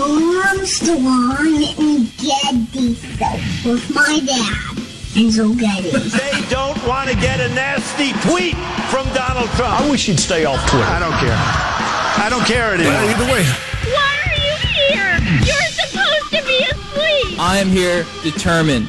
Armstrong and Getty Show with my dad, Enzo Getty. They don't want to get a nasty tweet from Donald Trump. I wish he'd stay off Twitter. I don't care. I don't care anymore. Either way. Why are you here? You're supposed to be asleep. I am here determined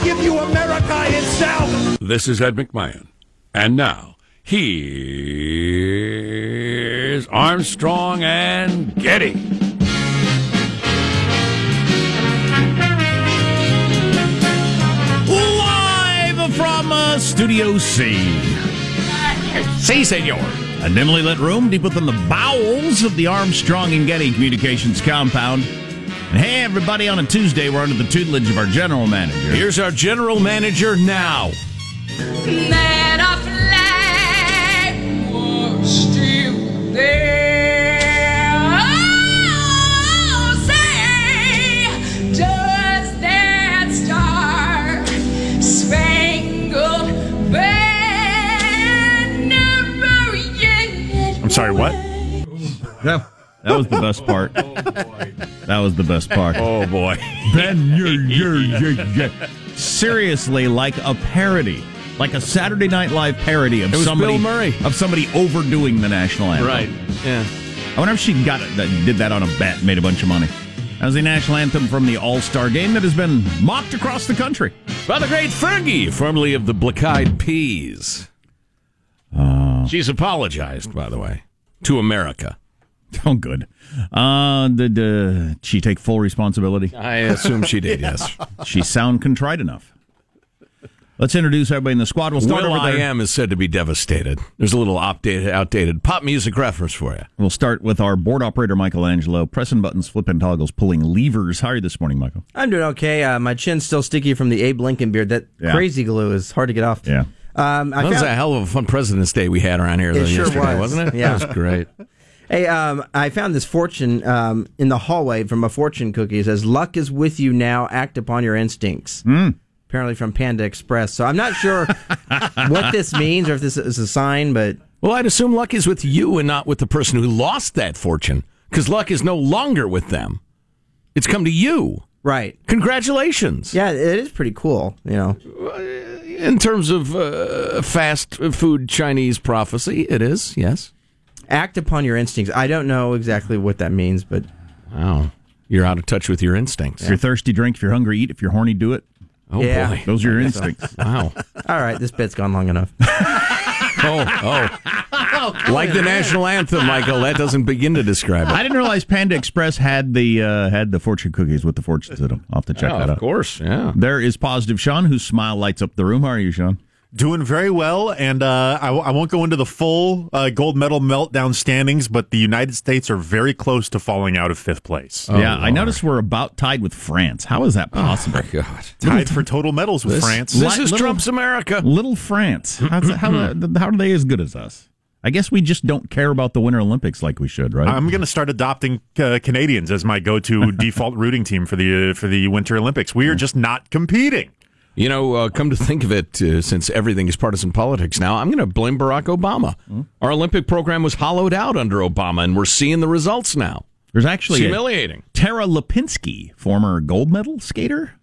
I give you America itself. This is Ed McMahon. And now, here's Armstrong and Getty. Live from uh, Studio C. Si, senor. A dimly lit room deep within the bowels of the Armstrong and Getty Communications compound. And hey, everybody, on a Tuesday, we're under the tutelage of our general manager. Here's our general manager now. That our flag was still there. Oh, say, does that star spangled banner yet? I'm sorry, what? Yeah, that was the best part. Oh, That was the best part. Oh, boy. Ben, yeah, yeah, yeah, yeah. Seriously, like a parody, like a Saturday Night Live parody of somebody Bill Murray. of somebody overdoing the national anthem. Right. Yeah. I wonder if she got it, that did that on a bet, made a bunch of money. That was the national anthem from the All Star game that has been mocked across the country. By the great Fergie, formerly of the Black Eyed Peas. Uh. She's apologized, by the way, to America. Oh, good. Uh, did uh, she take full responsibility? I assume she did, yes. She sound contrite enough. Let's introduce everybody in the squad. We'll start Will over I there. Am is said to be devastated. There's a little outdated, outdated pop music reference for you. We'll start with our board operator, Michelangelo, pressing buttons, flipping toggles, pulling levers. How are you this morning, Michael? I'm doing okay. Uh, my chin's still sticky from the Abe Lincoln beard. That Yeah. crazy glue is hard to get off. Yeah. Um, I That was a hell of a fun President's Day we had around here though, It sure yesterday, was. wasn't it? Yeah. That was great. Hey, um, I found this fortune um, in the hallway from a fortune cookie. It says, "Luck is with you now. Act upon your instincts." Hmm. Apparently from Panda Express. So I'm not sure what this means or if this is a sign, but Well, I'd assume luck is with you and not with the person who lost that fortune, because luck is no longer with them. It's come to you. right. Congratulations. Yeah, it is pretty cool. You know, In terms of uh, fast food Chinese prophecy, it is, yes. Act upon your instincts. I don't know exactly what that means, but Wow. You're out of touch with your instincts. If you're thirsty, drink. If you're hungry, eat. If you're horny, do it. Oh, Yeah. boy. Those are your instincts. Wow. all right, this bit's gone long enough. Oh, oh. like the national anthem, Michael. That doesn't begin to describe it. I didn't realize Panda Express had the uh, had the fortune cookies with the fortunes in them. I'll have to check Oh, that of out. Of course, yeah. There is positive Sean, whose smile lights up the room. How are you, Sean? Doing very well, and uh, I, w- I won't go into the full uh, gold medal meltdown standings, but the United States are very close to falling out of fifth place. yeah, I noticed we're about tied with France. How is that possible? God. Tied for total medals with This, France. this Li- is little- Trump's America. Little France. How's how, how are they as good as us? I guess we just don't care about the Winter Olympics like we should, right? I'm going to start adopting uh, Canadians as my go-to default rooting team for the uh, for the Winter Olympics. We are just not competing. You know, uh, come to think of it, uh, since everything is partisan politics now, I'm going to blame Barack Obama. Our Olympic program was hollowed out under Obama, and we're seeing the results now. There's It's actually a, humiliating. Tara Lipinski, former gold medal skater,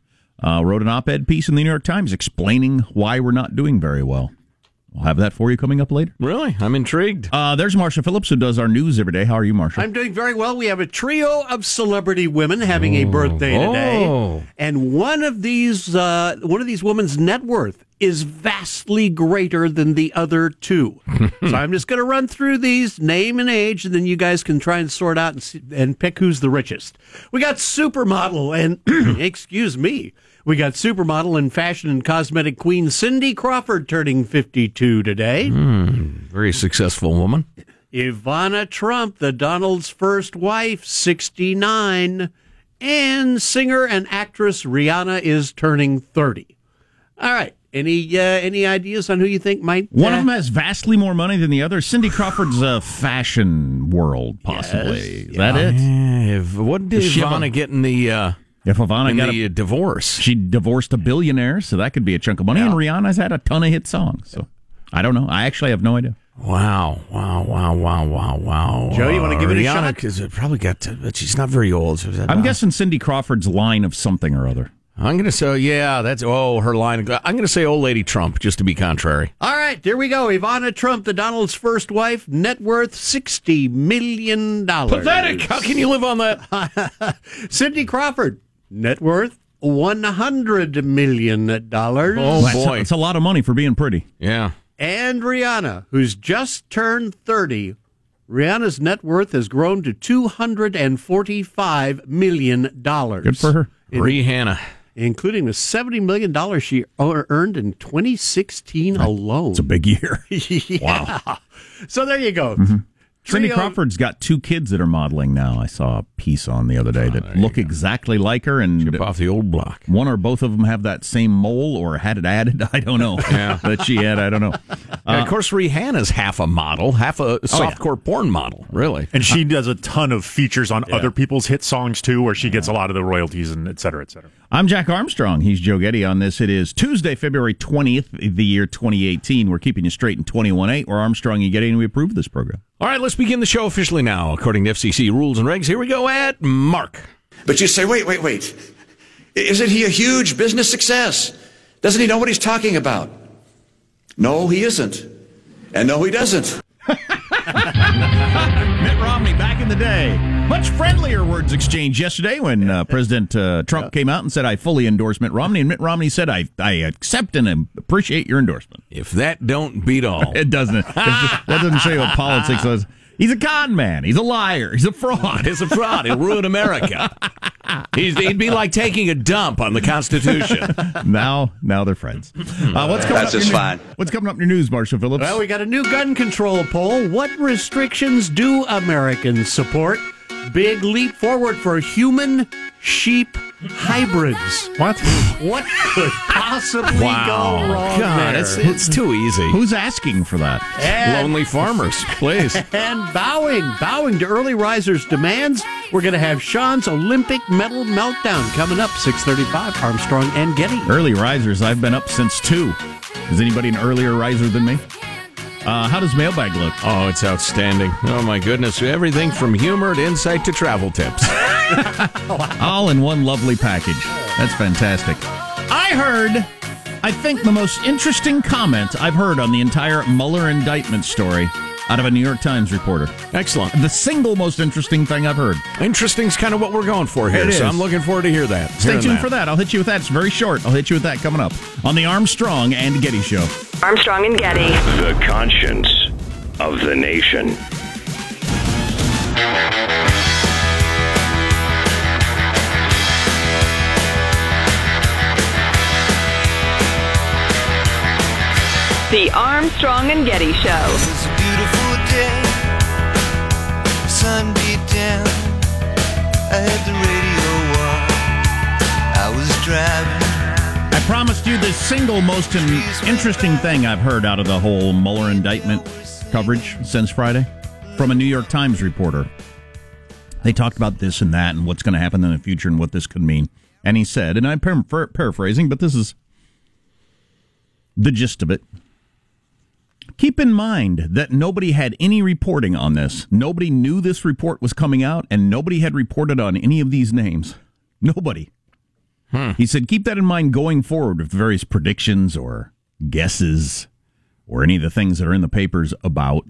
uh, wrote an op-ed piece in the New York Times explaining why we're not doing very well. We'll have that for you coming up later. Really? I'm intrigued. Uh, there's Marshall Phillips, who does our news every day. How are you, Marshall? I'm doing very well. We have a trio of celebrity women having a birthday today, Oh. and one of these uh, one of these women's net worth is vastly greater than the other two. so I'm just going to run through these name and age, and then you guys can try and sort out and, see, and pick who's the richest. We got supermodel and excuse me. We got supermodel and fashion and cosmetic queen Cindy Crawford turning 52 today. Very successful woman. Ivana Trump, the Donald's first wife, 69. And singer and actress Rihanna is turning 30. All right. Any uh, any ideas on who you think might? One uh, of them has vastly more money than the other. Cindy Crawford's uh, fashion world, possibly. Yes, Is that yeah. it? Yeah, if, what did Does she have Ivana get in the uh, If Ivana in got the a, uh, divorce? she divorced a billionaire, so that could be a chunk of money. And Rihanna's had a ton of hit songs. So I don't know. I actually have no idea. Wow, wow, wow, wow, wow, wow. Joe, you wanna give it a Rihanna, shot? Because it probably got to, but she's not very old. So I'm about- guessing Cindy Crawford's line of something or other. I'm going to say, yeah, that's, oh, her line. I'm going to say old lady Trump, just to be contrary. All right, here we go. Ivana Trump, the Donald's first wife, net worth $60 million. Pathetic. How can you live on that? Cindy Crawford, net worth $100 million. Oh, That's, boy. that's a lot of money for being pretty. Yeah. And Rihanna, who's just turned 30, Rihanna's net worth has grown to $245 million. Good for her. Rihanna. Including the $70 million she earned in 2016 alone. It's a big year. yeah. So there you go. Mm-hmm. Cindy Crawford's got two kids that are modeling now. I saw a piece on the other day ah, that look exactly like her, and Chip off the old block. one or both of them have that same mole or had it added. I don't know. Yeah. that she had. I don't know. And of uh, course, Rihanna's half a model, half a oh, softcore porn model, really. And she does a ton of features on other people's hit songs too, where she gets a lot of the royalties and et cetera, et cetera. I'm Jack Armstrong. He's Joe Getty on this. It is Tuesday, February 20th, the year 2018. We're keeping you straight in 21.8. We're Armstrong and Getty, and we approve this program. All right, let's begin the show officially now. According to FCC rules and regs, here we go at Mark. But you say, wait, wait, wait. Isn't he a huge business success? Doesn't he know what he's talking about? No, he isn't. And no, he doesn't. Mitt Romney back in the day. Much friendlier words exchanged yesterday when uh, President uh, Trump came out and said, I fully endorse Mitt Romney. And Mitt Romney said, I, I accept and appreciate your endorsement. If that don't beat all. It doesn't. that doesn't show you what politics was. He's a con man. He's a liar. He's a fraud. He's a fraud. He'll ruin America. He's, he'd be like taking a dump on the Constitution. now, now they're friends. Uh, what's coming That's up in just your- fine. What's coming up in your news, Marshall Phillips? Well, we got a new gun control poll. What restrictions do Americans support? Big leap forward for human sheep hybrids. What? What could possibly go wrong God, there? it's, it's too easy. Who's asking for that? and, Lonely farmers, please. and bowing, bowing to early risers' demands. We're going to have Sean's Olympic medal meltdown coming up 6:35. Armstrong and Getty. Early risers. I've been up since two. Is anybody an earlier riser than me? Uh, how does mailbag look? Oh, it's outstanding. Oh, my goodness. Everything from humor to insight to travel tips. All in one lovely package. That's fantastic. I heard, I think, the most interesting comment I've heard on the entire Mueller indictment story out of a New York Times reporter. Excellent. The single most interesting thing I've heard. Interesting's kind of what we're going for here, It so. I'm looking forward to hear that. Stay Hearing tuned for that. I'll hit you with that. It's very short. I'll hit you with that coming up on the Armstrong and Getty Show. Armstrong and Getty. The conscience of the nation. The Armstrong and Getty Show. It's a beautiful day. Sun beat down. I had the radio on. I was driving. I promised you the single most in- interesting thing I've heard out of the whole Mueller indictment coverage since Friday from a New York Times reporter. They talked about this and that and what's going to happen in the future and what this could mean. And he said, and I'm par- paraphrasing, but this is the gist of it. Keep in mind that nobody had any reporting on this. Nobody knew this report was coming out, and nobody had reported on any of these names. Nobody. Hmm. He said, keep that in mind going forward with various predictions or guesses or any of the things that are in the papers about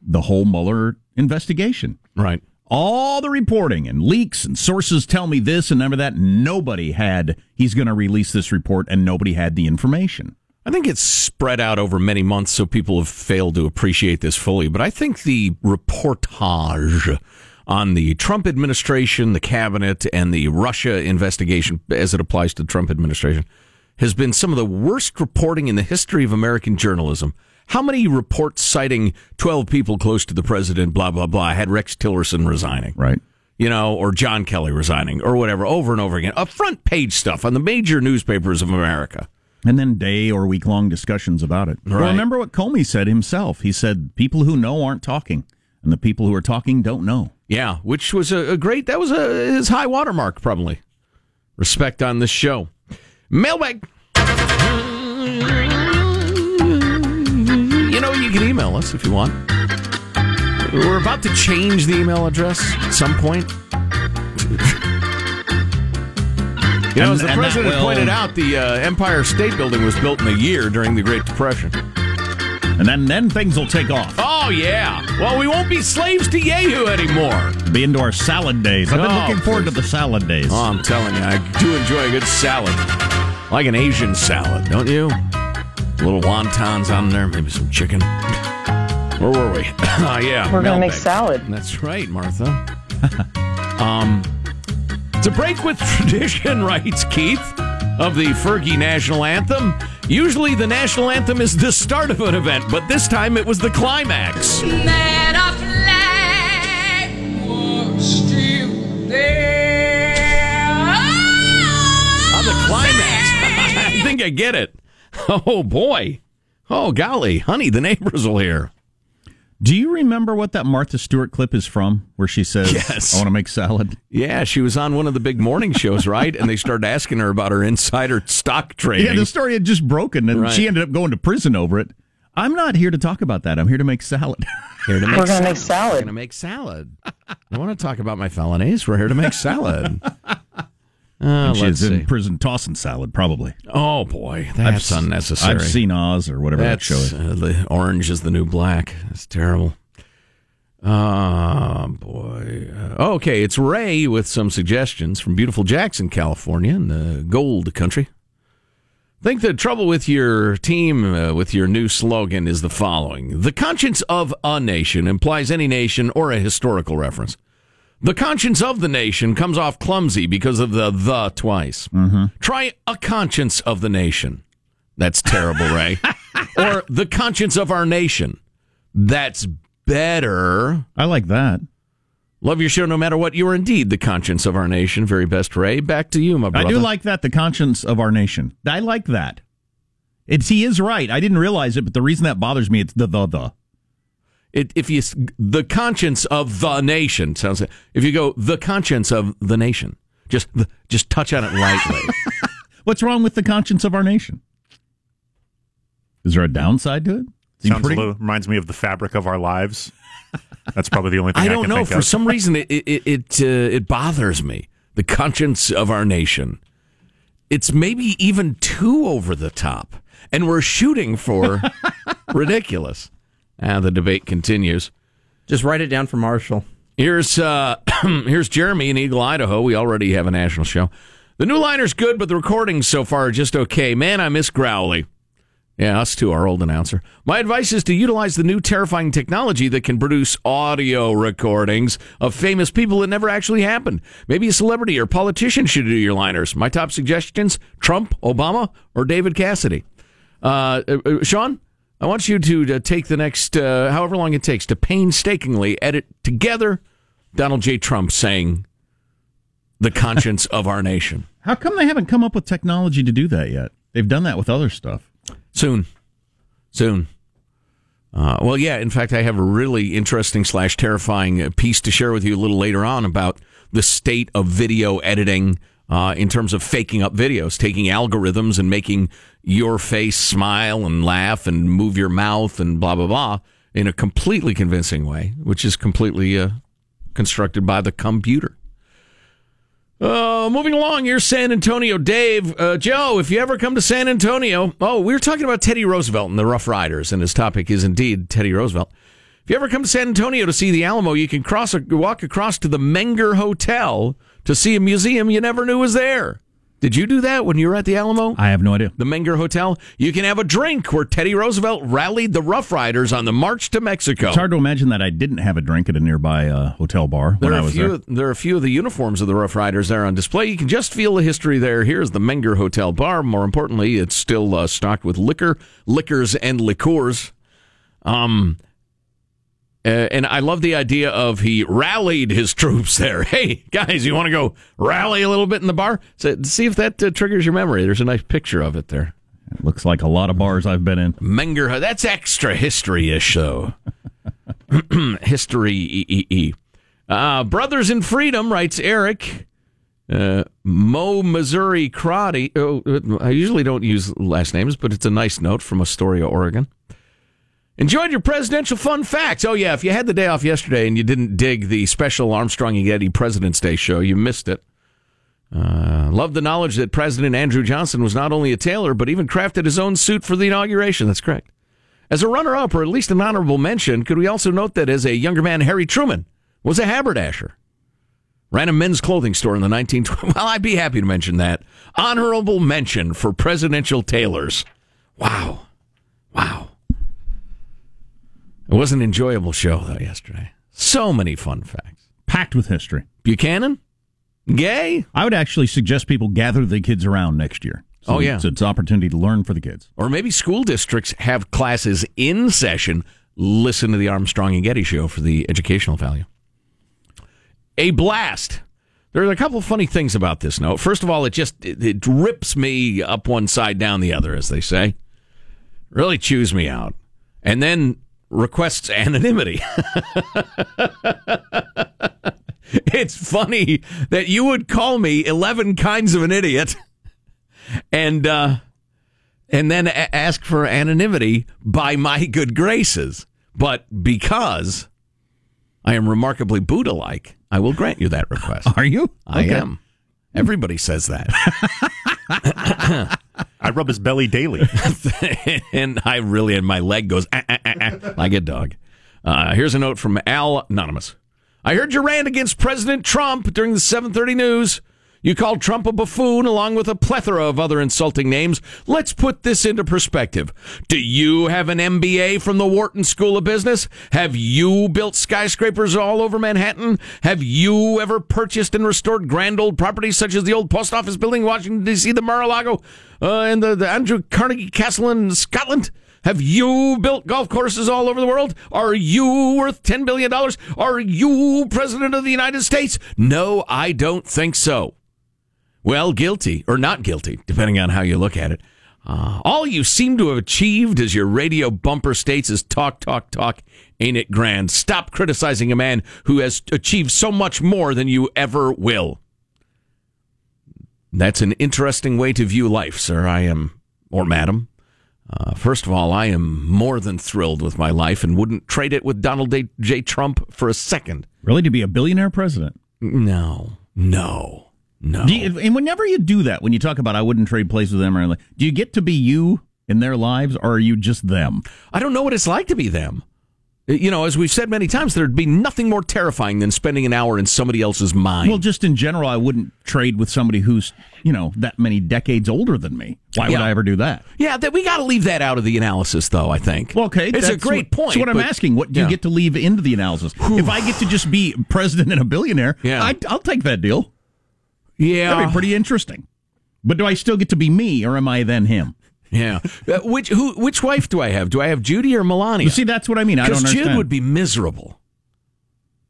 the whole Mueller investigation. Right. All the reporting and leaks and sources tell me this and never that. Nobody had, he's going to release this report, and nobody had the information. I think it's spread out over many months, so people have failed to appreciate this fully. But I think the reportage on the Trump administration, the cabinet, and the Russia investigation, as it applies to the Trump administration, has been some of the worst reporting in the history of American journalism. How many reports citing 12 people close to the president, blah, blah, blah, had Rex Tillerson resigning? Right. you know, or John Kelly resigning, or whatever, over and over again. A front page stuff on the major newspapers of America. And then day or week long discussions about it. Well, Right. remember what Comey said himself. He said, people who know aren't talking, and the people who are talking don't know. Yeah, which was a, a great. That was a, his high watermark, probably. Respect on this show. Mailbag. You know, you can email us if you want. We're about to change the email address at some point. You know, And- as the president will- pointed out, the uh, Empire State Building was built in a year during the Great Depression. And then, then things will take off. Oh, yeah. Well, we won't be slaves to Yahoo anymore. Be into our salad days. I've been Oh, looking forward to the salad days. Oh, I'm telling you, I do enjoy a good salad. Like an Asian salad, don't you? Little wontons on there, maybe some chicken. Where were we? Ah, yeah. We're gonna make salad. That's right, Martha. um, to break with tradition, writes Keith, of the Fergie national anthem. Usually the national anthem is the start of an event, but this time it was the climax. That our flag was still there. On the oh, climax. I think I get it. Oh, boy. Oh, golly. Honey, the neighbors will hear. Do you remember what that Martha Stewart clip is from, where she says, Yes. I want to make salad? Yeah, she was on one of the big morning shows, right? And they started asking her about her insider stock trading. Yeah, the story had just broken, and Right. she ended up going to prison over it. I'm not here to talk about that. I'm here to make salad. Here to We're gonna make salad. We're gonna make salad. I want to talk about my felonies. We're here to make salad. Uh, she's in prison tossing salad, probably. Oh boy, that's I've, unnecessary. I've seen Oz or whatever That's that show is. uh, the orange is the new black. It's terrible. Oh boy. Uh, okay, it's Ray with some suggestions from beautiful Jackson, California, in the gold country. Think the trouble with your team, uh, with your new slogan, is the following: the conscience of a nation implies any nation or a historical reference. The conscience of the nation comes off clumsy because of the the twice. Mm-hmm. Try a conscience of the nation. That's terrible, Ray. or the conscience of our nation. That's better. I like that. Love your show no matter what. You are indeed the conscience of our nation. Very best, Ray. Back to you, my brother. I do like that, the conscience of our nation. I like that. It's he is right. I didn't realize it, but the reason that bothers me, it's the the the. It, if you the conscience of the nation sounds. If you go the conscience of the nation, just the, just touch on it lightly. What's wrong with the conscience of our nation? Is there a downside to it? Seems Sounds a pretty- little, reminds me of the fabric of our lives. That's probably the only thing I, I don't can know. think For of. some reason, it it it, uh, it bothers me. The conscience of our nation. It's maybe even too over the top, and we're shooting for ridiculous. And the debate continues. Just write it down for Marshall. Here's uh, here's Jeremy in Eagle, Idaho. We already have a national show. The new liner's good, but the recordings so far are just okay. Man, I miss Growly. Yeah, us too, our old announcer. My advice is to utilize the new terrifying technology that can produce audio recordings of famous people that never actually happened. Maybe a celebrity or politician should do your liners. My top suggestions Trump, Obama, or David Cassidy. Uh, uh, uh, Sean, I want you to, to take the next, uh, however long it takes, to painstakingly edit together Donald J. Trump saying, the conscience of our nation. How come they haven't come up with technology to do that yet? They've done that with other stuff. Soon. Soon. Uh, well, yeah. In fact, I have a really interesting slash terrifying uh, piece to share with you a little later on about the state of video editing uh, in terms of faking up videos, taking algorithms and making your face smile and laugh and move your mouth and blah blah blah in a completely convincing way, which is completely uh, constructed by the computer. Uh, moving along, here's San Antonio Dave. Uh, Joe, if you ever come to San Antonio, oh, we were talking about Teddy Roosevelt and the Rough Riders, and his topic is indeed Teddy Roosevelt. If you ever come to San Antonio to see the Alamo, you can cross a, walk across to the Menger Hotel to see a museum you never knew was there. Did you do that when you were at the Alamo? I have no idea. The Menger Hotel. You can have a drink where Teddy Roosevelt rallied the Rough Riders on the march to Mexico. It's hard to imagine that I didn't have a drink at a nearby uh, hotel bar There when are, I a was few, there. there are a few of the uniforms of the Rough Riders there on display. You can just feel the history there. Here's the Menger Hotel Bar. More importantly, it's still uh, stocked with liquor, liquors, and liqueurs. Um, Uh, and I love the idea of he rallied his troops there. Hey, guys, you want to go rally a little bit in the bar? So, see if that uh, triggers your memory. There's a nice picture of it there. It looks like a lot of bars I've been in. Menger, that's extra history ish, though. history E. Uh, Brothers in Freedom, writes Eric. Uh, Mo Missouri Crotty. Oh, I usually don't use last names, but it's a nice note from Astoria, Oregon. Enjoyed your presidential fun facts. Oh, yeah, if you had the day off yesterday and you didn't dig the special Armstrong and Getty President's Day show, you missed it. Uh, love the knowledge that President Andrew Johnson was not only a tailor, but even crafted his own suit for the inauguration. That's correct. As a runner up, or at least an honorable mention, could we also note that as a younger man, Harry Truman was a haberdasher? Ran a men's clothing store in the 1920s. Well, I'd be happy to mention that. Honorable mention for presidential tailors. Wow. Wow. It was an enjoyable show, though, yesterday. So many fun facts. Packed with history. Buchanan? Gay? I would actually suggest people gather the kids around next year. So Oh, yeah. It's, it's an opportunity to learn for the kids. Or maybe school districts have classes in session. Listen to the Armstrong and Getty show for the educational value. A blast. There are a couple of funny things about this note. First of all, it just it, it rips me up one side down the other, as they say. Really chews me out. And then requests anonymity. it's funny that you would call me 11 kinds of an idiot and uh and then a- ask for anonymity by my good graces. But because I am remarkably Buddha like, I will grant you that request. Are you? I Okay. am. Everybody says that. I rub his belly daily. and I really, and my leg goes "Ah, ah, ah, ah," like a dog. Uh, here's a note from Al Anonymous. I heard your rant against President Trump during the 7:30 news. You called Trump a buffoon along with a plethora of other insulting names. Let's put this into perspective. Do you have an MBA from the Wharton School of Business? Have you built skyscrapers all over Manhattan? Have you ever purchased and restored grand old properties such as the old post office building in Washington, D.C., the Mar-a-Lago, uh, and the, the Andrew Carnegie Castle in Scotland? Have you built golf courses all over the world? Are you worth $10 billion? Are you president of the United States? No, I don't think so. Well, guilty or not guilty, depending on how you look at it. Uh, all you seem to have achieved, as your radio bumper states, is talk, talk, talk. Ain't it grand? Stop criticizing a man who has achieved so much more than you ever will. That's an interesting way to view life, sir. I am, or madam. Uh, first of all, I am more than thrilled with my life and wouldn't trade it with Donald J. J. Trump for a second. Really, to be a billionaire president? No, no, no. You, and whenever you do that, when you talk about I wouldn't trade places with them, or anything, do you get to be you in their lives, or are you just them? I don't know what it's like to be them. Uh, you know, as we've said many times, there'd be nothing more terrifying than spending an hour in somebody else's mind. Well, just in general, I wouldn't trade with somebody who's you know that many decades older than me. Why would I ever do that? yeah, that we got to leave that out of the analysis, though. I think. Well, okay, it's a great what, point. That's what I'm asking. What do Yeah. you get to leave into the analysis? if I get to just be president and a billionaire, Yeah. I, I'll take that deal. Yeah, That'd be pretty interesting. But do I still get to be me, or am I then him? Yeah. Uh, which who? Which wife do I have? Do I have Judy or Melania? You see, that's what I mean. I don't Because understand. Jude would be miserable,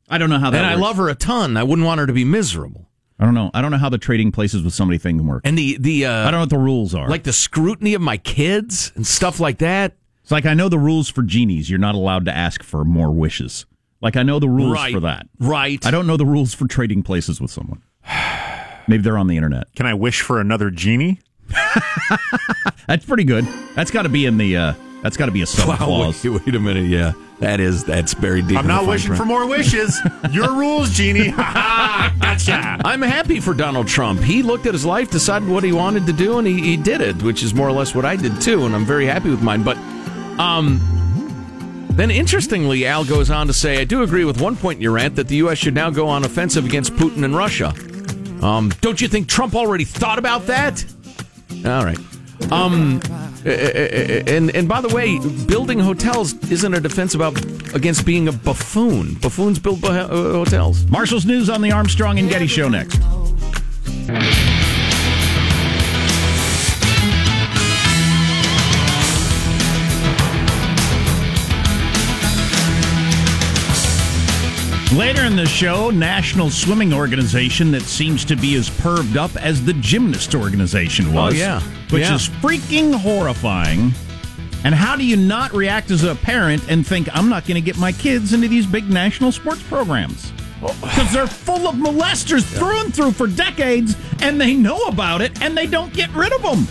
I don't know how that. and I love her a ton. I wouldn't want her to be miserable. I don't know. I don't know how the trading places with somebody thing work. And the the uh, I don't know what the rules are. like the scrutiny of my kids and stuff like that. it's like I know the rules for genies. You're not allowed to ask for more wishes. Like I know the rules Right. for that. Right. I don't know the rules for trading places with someone. Maybe they're on the internet. Can I wish for another genie? That's pretty good. That's got to be in the. Uh, that's got to be a sub Wow, clause. wait, wait a minute. Yeah, that is that's buried deep. I'm not wishing print. for more wishes. Your rules, genie. Ha ha! Gotcha. I'm happy for Donald Trump. He looked at his life, decided what he wanted to do, and he, he did it, which is more or less what I did too, and I'm very happy with mine. But um, then interestingly, Al goes on to say, I do agree with one point in your rant that the U.S. should now go on offensive against Putin and Russia. Um, don't you think Trump already thought about that? All right. Um, eh, eh, eh, and and by the way, building hotels isn't a defense about against being a buffoon. Buffoons build bu- uh, hotels. Marshall's news on the Armstrong and Getty show next. Later in the show, National Swimming Organization that seems to be as perved up as the gymnast organization oh, was. Oh, yeah. Which Yeah. is freaking horrifying. And how do you not react as a parent and think, I'm not going to get my kids into these big national sports programs? Oh. Because they're full of molesters through and through for decades, and they know about it, and they don't get rid of them.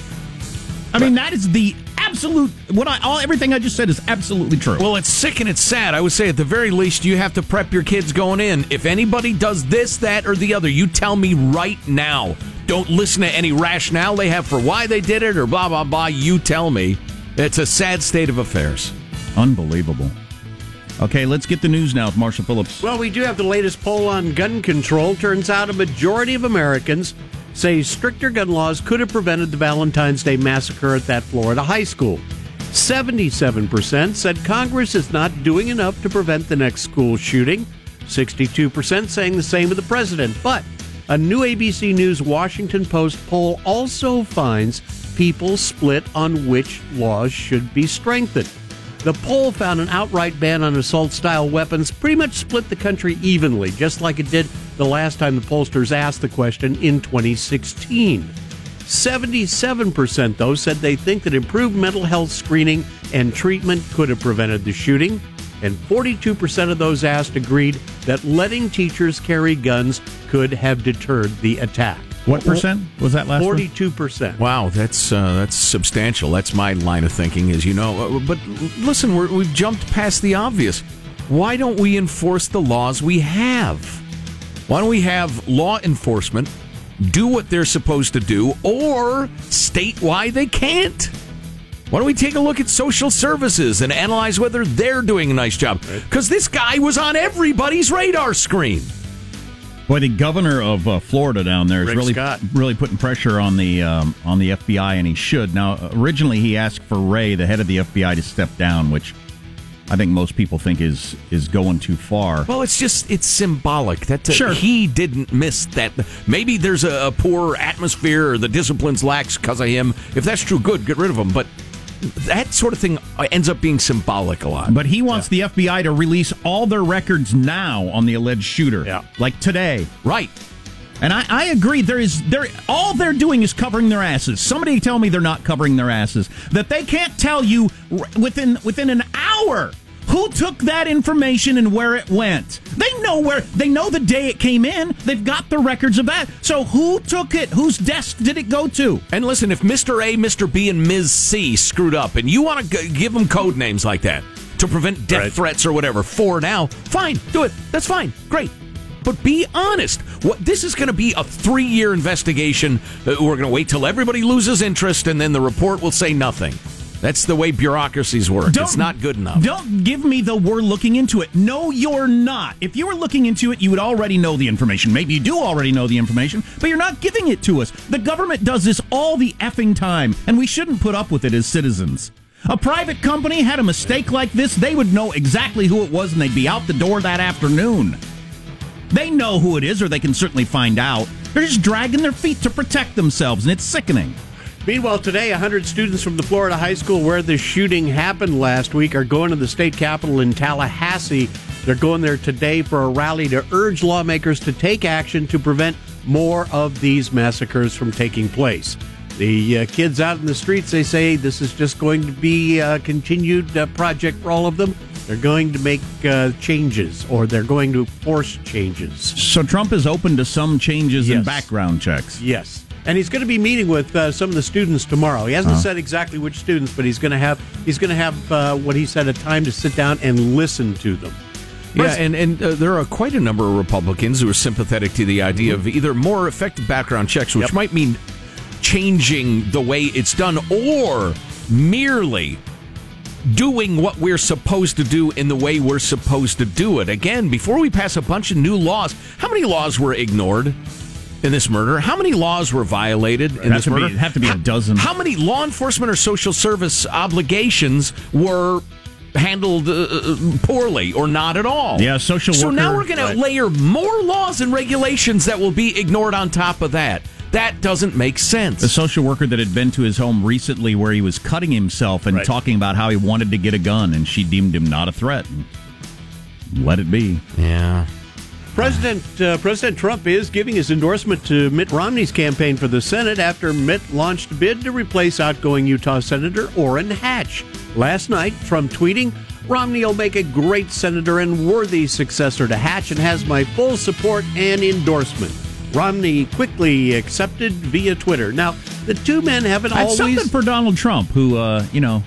I mean, that is the absolute. What I all everything I just said is absolutely true. Well, it's sick and it's sad. I would say at the very least, you have to prep your kids going in. If anybody does this, that, or the other, you tell me right now. Don't listen to any rationale they have for why they did it or blah, blah, blah. You tell me. It's a sad state of affairs. Unbelievable. Okay, let's get the news now with Marshall Phillips. Well, we do have the latest poll on gun control. Turns out a majority of Americans say stricter gun laws could have prevented the Valentine's Day massacre at that Florida high school. 77% said Congress is not doing enough to prevent the next school shooting. 62% saying the same of the president. But a new ABC News Washington Post poll also finds people split on which laws should be strengthened. The poll found an outright ban on assault style weapons pretty much split the country evenly, just like it did the last time the pollsters asked the question in 2016. 77%, though, said they think that improved mental health screening and treatment could have prevented the shooting. And 42% of those asked agreed that letting teachers carry guns could have deterred the attack. What percent was that last 42%. Wow, that's uh, that's substantial. That's my line of thinking, as you know. Uh, But listen, we're, we've jumped past the obvious. Why don't we enforce the laws we have? Why don't we have law enforcement do what they're supposed to do, or state why they can't? Why don't we take a look at social services and analyze whether they're doing a nice job? Because this guy was on everybody's radar screen. Boy, the governor of uh, Florida down there is Rick really Scott. really putting pressure on the um, on the FBI, and he should. Now, originally he asked for Wray, the head of the FBI, to step down, which I think most people think is is going too far. Well, it's just it's symbolic that uh, Sure. he didn't miss that. Maybe there's a, a poor atmosphere or the discipline's lax because of him. If that's true, good, get rid of him. But that sort of thing ends up being symbolic a lot. But he wants the FBI to release all their records now on the alleged shooter, Yeah. like today. right. And I, I agree. There is there all they're doing is covering their asses. Somebody tell me they're not covering their asses. That they can't tell you r- within within an hour who took that information and where it went. They know where they know the day it came in. They've got the records of that. So who took it? Whose desk did it go to? And listen, if Mr. A, Mr. B, and Ms. C screwed up, and you want to g- give them code names like that to prevent death Right. threats or whatever for now, fine, do it. That's fine, great. But be honest. What this is going to be a three-year investigation. Uh, we're going to wait till everybody loses interest, and then the report will say nothing. That's the way bureaucracies work. it's not good enough. Don't give me the we're looking into it. No, you're not. If you were looking into it, you would already know the information. Maybe you do already know the information, but you're not giving it to us. The government does this all the effing time, and we shouldn't put up with it as citizens. A private company had a mistake like this, they would know exactly who it was and they'd be out the door that afternoon. They know who it is, or they can certainly find out. They're just dragging their feet to protect themselves, and it's sickening. Meanwhile, today, 100 students from the Florida high school where the shooting happened last week are going to the state capitol in Tallahassee. They're going there today for a rally to urge lawmakers to take action to prevent more of these massacres from taking place. The uh, kids out in the streets, they say this is just going to be a continued uh, project for all of them. They're going to make uh, changes or they're going to force changes. So Trump is open to some changes in background checks. Yes. And he's going to be meeting with uh, some of the students tomorrow. He hasn't Oh. said exactly which students, but he's going to have he's going to have uh, what he said a time to sit down and listen to them. Yeah, and and uh, there are quite a number of Republicans who are sympathetic to the idea of either more effective background checks, which might mean changing the way it's done, or merely doing what we're supposed to do in the way we're supposed to do it. Again, before we pass a bunch of new laws, how many laws were ignored in this murder? How many laws were violated in this to be- murder? have to be a dozen. How many law enforcement or social service obligations were handled uh, uh, poorly or not at all? Yeah, social workers. So now we're going Right. to layer more laws and regulations that will be ignored on top of that. That doesn't make sense. The social worker that had been to his home recently where he was cutting himself and Right. talking about how he wanted to get a gun and she deemed him not a threat. And let it be. Yeah. President uh, President Trump is giving his endorsement to Mitt Romney's campaign for the Senate after Mitt launched a bid to replace outgoing Utah Senator Orrin Hatch. Last night, Trump tweeting, Romney will make a great senator and worthy successor to Hatch and has my full support and endorsement. Romney quickly accepted via Twitter. Now, the two men haven't That's always something for Donald Trump, who, uh, you know,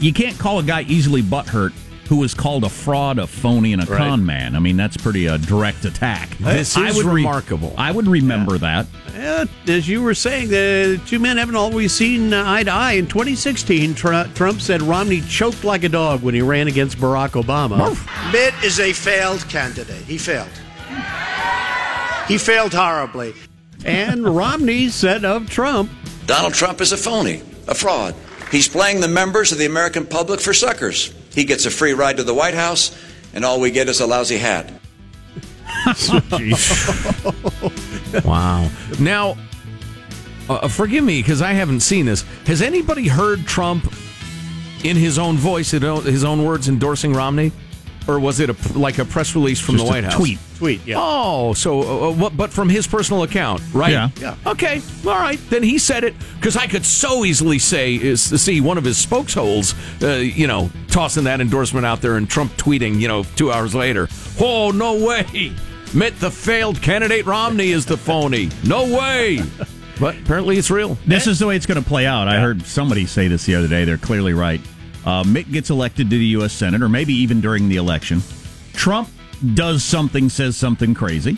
you can't call a guy easily butthurt who was called a fraud, a phony, and a Right. con man. I mean, that's pretty uh, direct attack. This I is would re- remarkable. I would remember that. Yeah, as you were saying, the two men haven't always seen uh, eye to eye. In 2016, Tr- Trump said Romney choked like a dog when he ran against Barack Obama. Mitt is a failed candidate. He failed. He failed horribly. And Romney said of Trump, Donald Trump is a phony, a fraud. He's playing the members of the American public for suckers. He gets a free ride to the White House, and all we get is a lousy hat. wow. Now, uh, forgive me because I haven't seen this. Has anybody heard Trump in his own voice, in his own words, endorsing Romney? Or was it a, like a press release from Just the a White House? tweet. Tweet, yeah. Oh, so uh, uh, what? But from his personal account, right? Yeah. Yeah. Okay. All right. Then he said it because I could so easily say is to see one of his spokesholes, uh, you know, tossing that endorsement out there and Trump tweeting, you know, two hours later. Oh no way! Mitt the failed candidate Romney is the phony. No way. But apparently it's real. This is the way it's going to play out. I heard somebody say this the other day. They're clearly right. Uh, Mitt gets elected to the U.S. Senate, or maybe even during the election. Trump does something, says something crazy.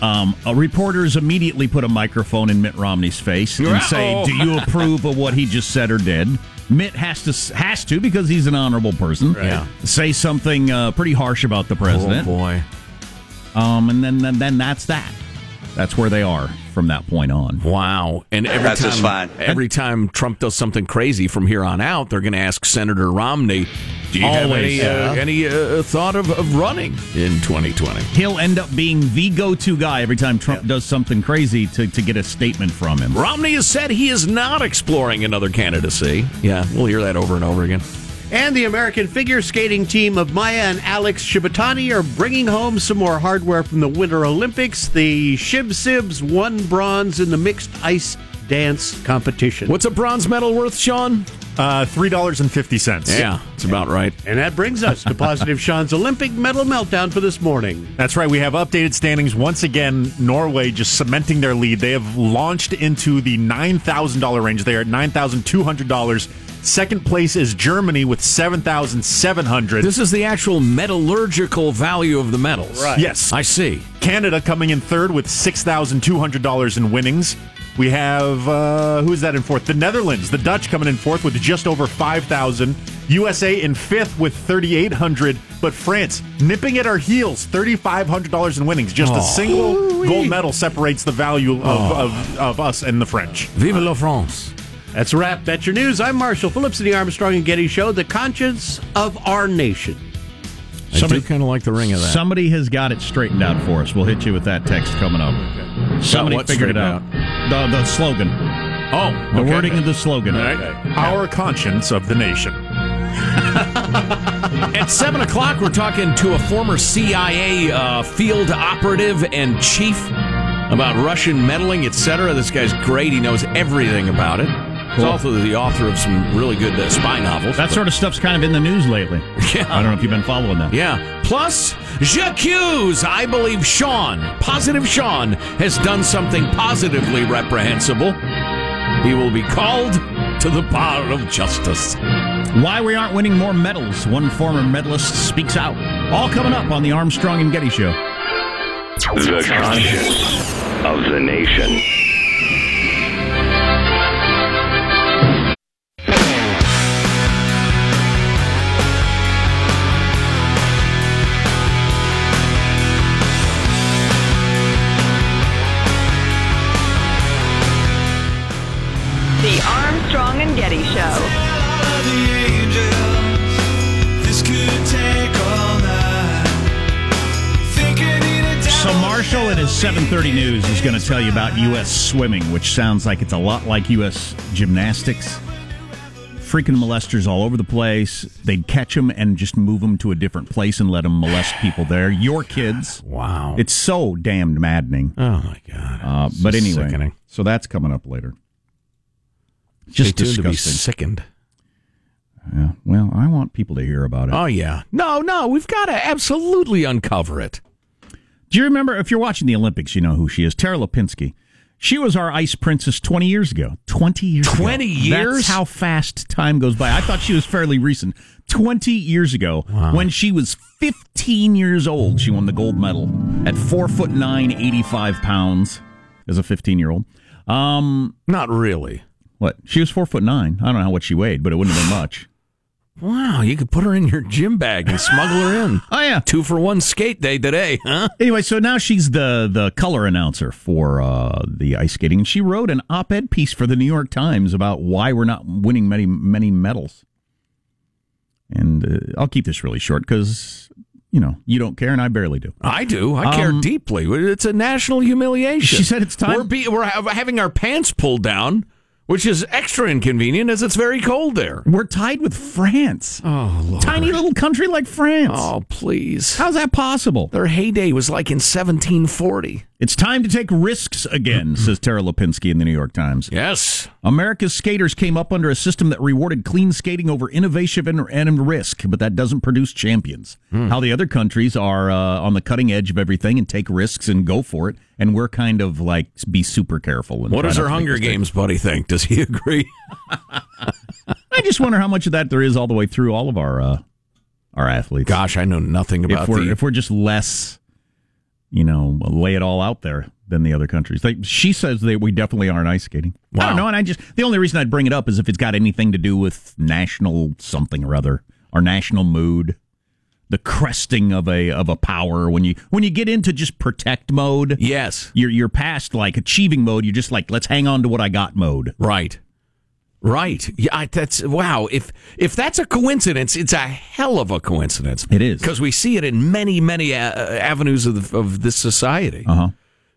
Um, uh, reporters immediately put a microphone in Mitt Romney's face and say, Oh. "Do you approve of what he just said or did?" Mitt has to has to because he's an honorable person. Yeah. Say something uh, pretty harsh about the president. Oh boy. Um, and then, then then that's that. That's where they are from that point on. Wow. And every That's time fine. every time Trump does something crazy from here on out, they're going to ask Senator Romney, "Do you have any uh, any uh, thought of, of running in 2020?" He'll end up being the go-to guy every time Trump does something crazy to, to get a statement from him. Romney has said he is not exploring another candidacy. Yeah, we'll hear that over and over again. And the American figure skating team of Maia and Alex Shibutani are bringing home some more hardware from the Winter Olympics. The Shib Sibs won bronze in the mixed ice dance competition. What's a bronze medal worth, Sean? Uh, $3.50. Yeah, it's about right. And that brings us to Positive Sean's Olympic medal meltdown for this morning. That's right. We have updated standings. Once again, Norway just cementing their lead. They have launched into the $9,000 range. They are at $9,200 Second place is Germany with seven thousand seven hundred. This is the actual metallurgical value of the medals. Right. Yes. I see. Canada coming in third with six thousand two hundred dollars in winnings. We have uh, who's that in fourth? The Netherlands, the Dutch coming in fourth with just over five thousand. USA in fifth with thirty eight hundred, but France nipping at our heels, thirty five hundred dollars in winnings. Just a single gold medal separates the value of, of, of us and the French. Vive la France. That's a wrap. That's your news. I'm Marshall Phillips of the Armstrong and Getty Show, the conscience of our nation. I Somebody- do kind of like the ring of that. Somebody has got it straightened out for us. We'll hit you with that text coming up. Somebody figured it out. The, the slogan. oh, The okay. wording of the slogan. Our conscience of the nation. At 7 o'clock, we're talking to a former CIA uh, field operative and chief about Russian meddling, etc. This guy's great. He knows everything about it. He's Cool. also the author of some really good uh, spy novels. That sort of stuff's kind of in the news lately. Yeah. I don't know if you've been following that. Yeah. Plus, j'accuse. I believe Sean, positive Sean, has done something positively reprehensible. He will be called to the bar of justice. Why we aren't winning more medals. One former medalist speaks out. All coming up on the Armstrong and Getty Show. The conscience of the nation. News is going to tell you about U.S. swimming, which sounds like it's a lot like U.S. gymnastics. freaking molesters all over the place. They'd catch them and just move them to a different place and let them molest people there. Your kids. Wow. It's so damned maddening. Oh my god. Uh, but anyway, sickening. so that's coming up later. Stay Just tuned to be disgusting. sickened. Yeah, well, I want people to hear about it. Oh yeah. No, no, we've got to absolutely uncover it. Do you remember, if you're watching the Olympics, you know who she is? Tara Lipinski. She was our ice princess 20 years ago. 20 years 20 ago. years? That's how fast time goes by. I thought she was fairly recent. 20 years ago, when she was 15 years old, she won the gold medal at 4 foot 9, 85 pounds as a 15 year old. Um, Not really. what? She was 4 foot 9. I don't know how what she weighed, but it wouldn't have been much. Wow, you could put her in your gym bag and smuggle her in. Oh, yeah. Two for one skate day today, huh? Anyway, so now she's the the color announcer for uh, the ice skating, and she wrote an op-ed piece for the New York Times about why we're not winning many many medals. And uh, I'll keep this really short because you know you don't care, and I barely do. I do. I care Um, deeply. It's a national humiliation. She said it's time- We're, be, we're ha- having our pants pulled down, which is extra inconvenient as it's very cold there. We're tied with France. Oh, Lord. Tiny little country like France. Oh, please. How's that possible? Their heyday was like in 1740. It's time to take risks again, says Tara Lipinski in the New York Times. Yes. America's skaters came up under a system that rewarded clean skating over innovation and, and risk, but that doesn't produce champions. Hmm. How the other countries are uh, on the cutting edge of everything and take risks and go for it, and we're kind of like be super careful. What does our Hunger. Games buddy think? Does he agree? I just wonder how much of that there is all the way through all of our uh, our athletes. Gosh, I know nothing about if we're the. if we're just less, you know, lay it all out there than the other countries. They, she says that we definitely aren't ice skating. I don't know, and I just the only reason I'd bring it up is if it's got anything to do with national something or other, or national mood, the cresting of a of a power. When you when you get into just protect mode, yes. you're you're past like achieving mode. You're just like let's hang on to what I got mode. Right. Right. Yeah, I, that's wow. If if that's a coincidence, it's a hell of a coincidence. It is. because we see it in many many uh, avenues of the, of this society. Uh huh.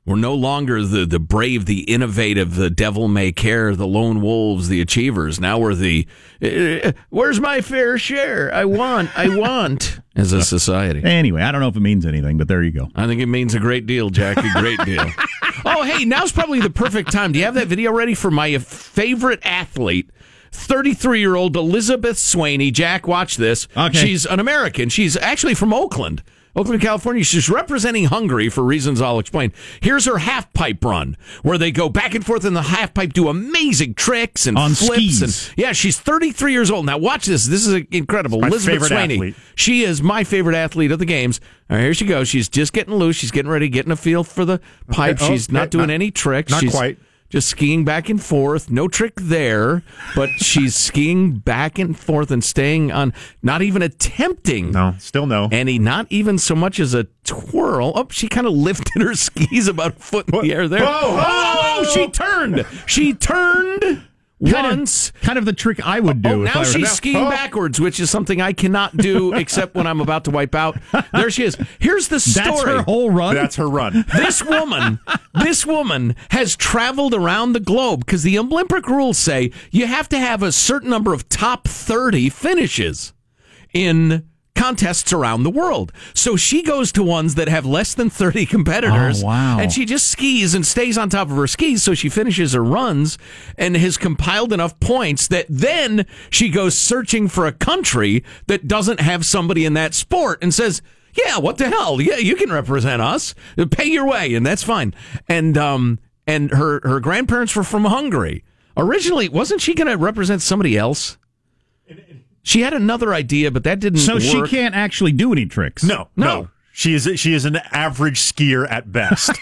We're no longer the the brave, the innovative, the devil may care, the lone wolves, the achievers. Now we're the uh, where's my fair share? I want, I want as a society. Anyway, I don't know if it means anything, but there you go. I think it means a great deal, Jack. A great deal. oh, hey, now's probably the perfect time. Do you have that video ready for my favorite athlete? 33 year old Elizabeth Swaney. Jack, watch this. Okay. She's an American. She's actually from Oakland. Oakland, California. She's representing Hungary for reasons I'll explain. Here's her half pipe run, where they go back and forth in the half pipe, do amazing tricks and On flips. skis. And yeah, she's 33 years old. Now watch this. This is incredible. my Elizabeth favorite Swaney. athlete. She is my favorite athlete of the games. Right, here she goes. She's just getting loose. She's getting ready, getting a feel for the pipe. Uh, oh, She's not doing Not- any tricks. not she's quite. Just skiing back and forth. No trick there, but she's skiing back and forth and staying on, not even attempting No, still no. any, not even so much as a twirl. Oh, she kind of lifted her skis about a foot in the air there. Whoa, oh, whoa. she turned. She turned Kind of- once. kind of the trick I would do. Oh, if now I were- she's skiing Oh. backwards, which is something I cannot do except when I'm about to wipe out. There she is. Here's the story. That's her whole run. That's her run. this woman, this woman has traveled around the globe because the Olympic rules say you have to have a certain number of top 30 finishes in contests around the world. So she goes to ones that have less than 30 competitors. Oh, wow. And she just skis and stays on top of her skis. So she finishes her runs and has compiled enough points that then she goes searching for a country that doesn't have somebody in that sport and says, yeah, what the hell? Yeah, you can represent us. Pay your way, and that's fine. And um, and her her grandparents were from Hungary. Originally, wasn't she going to represent somebody else? She had another idea, but that didn't. so she can't actually do any tricks. No, No. no. She is she is an average skier at best.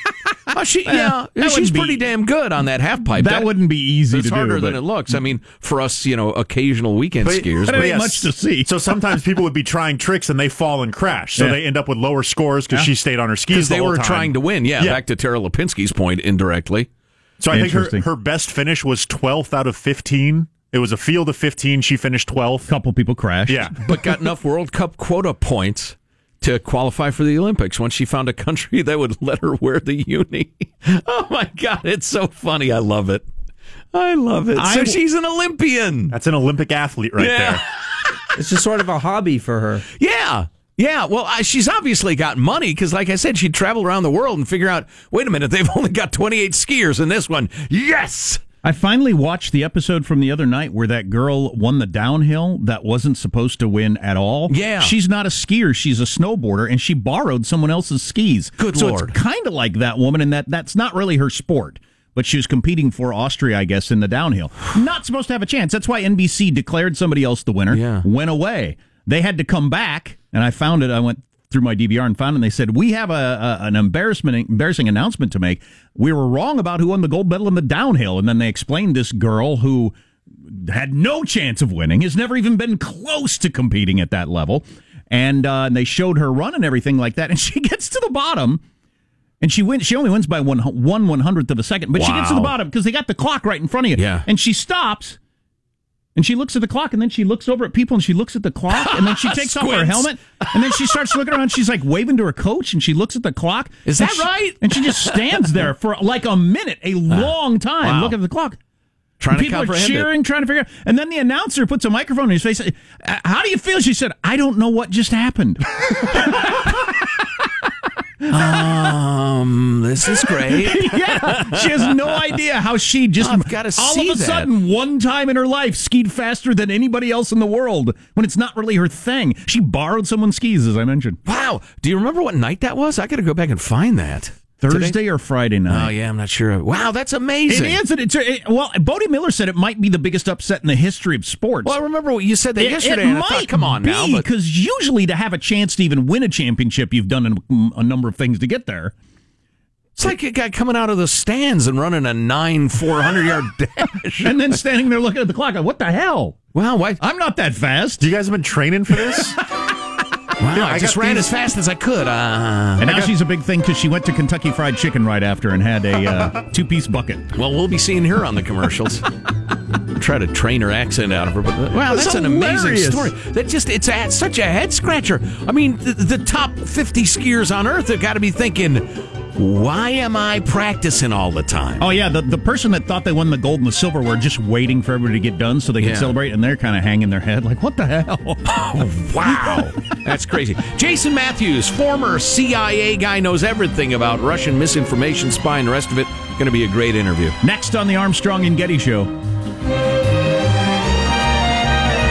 Oh, she, yeah, that she's be- pretty damn good on that half pipe. That, wouldn't be easy It's to harder do. than it looks. I mean, for us, you know, occasional weekend But- skiers. but but- it ain't much to see. So sometimes people would be trying tricks and they fall and crash. So Yeah. they end up with lower scores because Yeah. she stayed on her skis because the they whole were time. trying to win. Yeah, Yeah. back to Tara Lipinski's point indirectly. So I think her, her best finish was 12th out of 15. It was a field of 15. She finished 12th. couple people crashed. Yeah. but got enough World Cup quota points to qualify for the Olympics once she found a country that would let her wear the uni. Oh my God, it's so funny. I love it. I love it. I- so she's an Olympian. That's an Olympic athlete right Yeah. there. It's just sort of a hobby for her. Yeah. Yeah, well, I, she's obviously got money because, like I said, she'd travel around the world and figure out. Wait a minute, they've only got twenty-eight skiers in this one. Yes, I finally watched the episode from the other night where that girl won the downhill that wasn't supposed to win at all. Yeah. She's not a skier, she's a snowboarder, and she borrowed someone else's skis. Good so Lord. it's kind of like that woman and that that's not really her sport. But she was competing for Austria, I guess, in the downhill. Not supposed to have a chance. That's why NBC declared somebody else the winner. Yeah. Went away. They had to come back, and I found it. I went through my DVR and found. And they said we have a, a an embarrassment, embarrassing announcement to make. We were wrong about who won the gold medal in the downhill, and then they explained this girl who had no chance of winning, has never even been close to competing at that level, and, uh, and they showed her run and everything like that, and she gets to the bottom. And she wins. She only wins by one one one hundredth of a second, but she gets to the bottom because they got the clock right in front of you. Yeah. And she stops, and she looks at the clock, and then she looks over at people, and she looks at the clock, and then she takes off her helmet, and then she starts looking around. She's like waving to her coach, and she looks at the clock. Is and that she- right? And she just stands there for like a minute, a long time, Wow. looking at the clock. Trying to People are comprehend it. cheering, trying to figure out. And then the announcer puts a microphone in his face. "Uh, How do you feel? She said, I don't know what just happened. um, this is great. yeah, she has no idea how she just I've gotta all see of a that. sudden one time in her life skied faster than anybody else in the world when it's not really her thing. She borrowed someone's skis, as I mentioned. Wow. Do you remember what night that was? I got to go back and find that. Thursday Today? or Friday night. Oh yeah, I'm not sure. Wow, that's amazing. It is. It's, it, well, Bode Miller said it might be the biggest upset in the history of sports. Well, I remember what you said that It- yesterday. It, might thought, come on be, now, but because usually to have a chance to even win a championship, you've done a, a number of things to get there. it's like a guy coming out of the stands and running a nine 400 yard dash. and then standing there looking at the clock, like, what the hell? Wow, why? I'm not that fast. You guys have been training for this? Wow, Yeah, I, I just ran these- as fast as I could. Uh, And now she's a big thing because she went to Kentucky Fried Chicken right after and had a uh, two piece bucket. well, we'll be seeing her on the commercials. Try to train her accent out of her, but wow, That's that's an amazing story. That just it's a, such a head scratcher. I mean, the, the top 50 skiers on earth have got to be thinking, why am I practicing all the time? Oh, yeah. The, the person that thought they won the gold and the silver were just waiting for everybody to get done so they could Yeah. celebrate, and they're kind of hanging their head like, what the hell? Oh, wow, that's crazy. Jason Matthews, former CIA guy, knows everything about Russian misinformation, spying, the rest of it. Going to be a great interview. Next on the Armstrong and Getty Show.